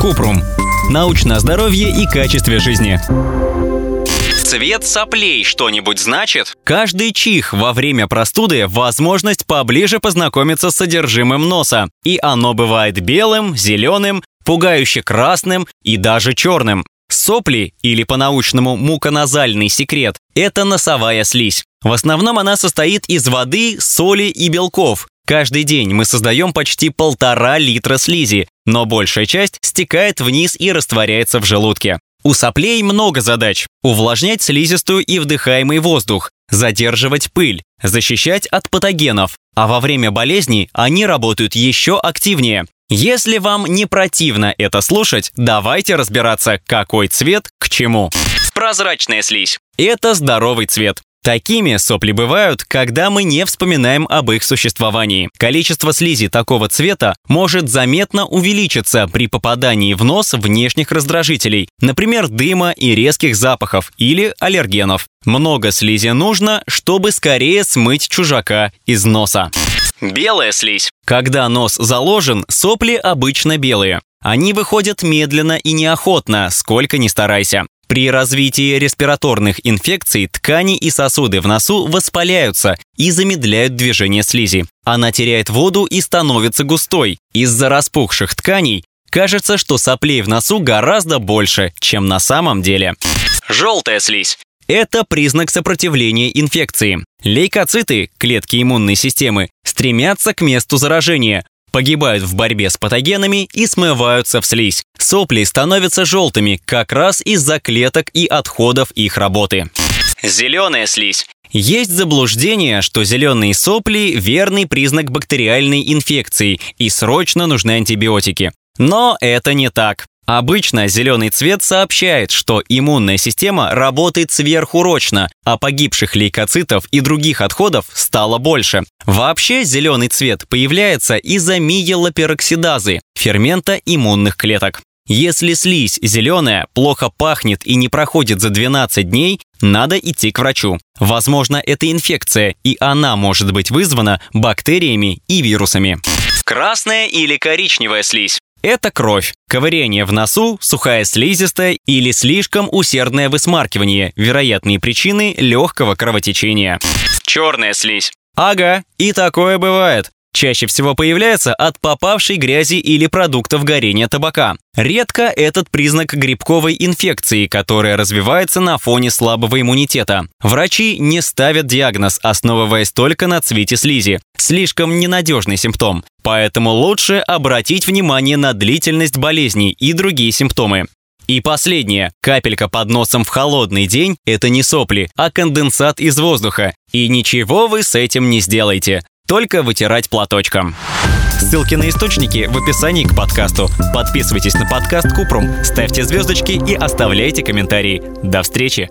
Купрум. Научное здоровье и качестве жизни. Цвет соплей что-нибудь значит? Каждый чих во время простуды – возможность поближе познакомиться с содержимым носа. И оно бывает белым, зеленым, пугающе красным и даже черным. Сопли, или по-научному муконазальный секрет, это носовая слизь. В основном она состоит из воды, соли и белков. Каждый день мы создаем почти полтора литра слизи, но большая часть стекает вниз и растворяется в желудке. У соплей много задач. Увлажнять слизистую и вдыхаемый воздух, задерживать пыль, защищать от патогенов, а во время болезней они работают еще активнее. Если вам не противно это слушать, давайте разбираться, какой цвет к чему. Прозрачная слизь. Это здоровый цвет. Такими сопли бывают, когда мы не вспоминаем об их существовании. Количество слизи такого цвета может заметно увеличиться при попадании в нос внешних раздражителей, например, дыма и резких запахов или аллергенов. Много слизи нужно, чтобы скорее смыть чужака из носа. Белая слизь. Когда нос заложен, сопли обычно белые. Они выходят медленно и неохотно, сколько ни старайся. При развитии респираторных инфекций ткани и сосуды в носу воспаляются и замедляют движение слизи. Она теряет воду и становится густой. Из-за распухших тканей кажется, что соплей в носу гораздо больше, чем на самом деле. Желтая слизь. Это признак сопротивления инфекции. Лейкоциты, клетки иммунной системы, стремятся к месту заражения, погибают в борьбе с патогенами и смываются в слизь. Сопли становятся желтыми как раз из-за клеток и отходов их работы. Зеленая слизь. Есть заблуждение, что зеленые сопли – верный признак бактериальной инфекции и срочно нужны антибиотики. Но это не так. Обычно зеленый цвет сообщает, что иммунная система работает сверхурочно, а погибших лейкоцитов и других отходов стало больше. Вообще зеленый цвет появляется из-за миелопероксидазы, фермента иммунных клеток. Если слизь зеленая, плохо пахнет и не проходит за 12 дней, надо идти к врачу. Возможно, это инфекция, и она может быть вызвана бактериями и вирусами. Красная или коричневая слизь. Это кровь, ковырение в носу, сухая слизистая или слишком усердное высмаркивание, вероятные причины легкого кровотечения. Черная слизь. Ага, и такое бывает чаще всего появляется от попавшей грязи или продуктов горения табака. Редко этот признак грибковой инфекции, которая развивается на фоне слабого иммунитета. Врачи не ставят диагноз, основываясь только на цвете слизи. Слишком ненадежный симптом. Поэтому лучше обратить внимание на длительность болезней и другие симптомы. И последнее. Капелька под носом в холодный день – это не сопли, а конденсат из воздуха. И ничего вы с этим не сделаете только вытирать платочком. Ссылки на источники в описании к подкасту. Подписывайтесь на подкаст Купрум, ставьте звездочки и оставляйте комментарии. До встречи!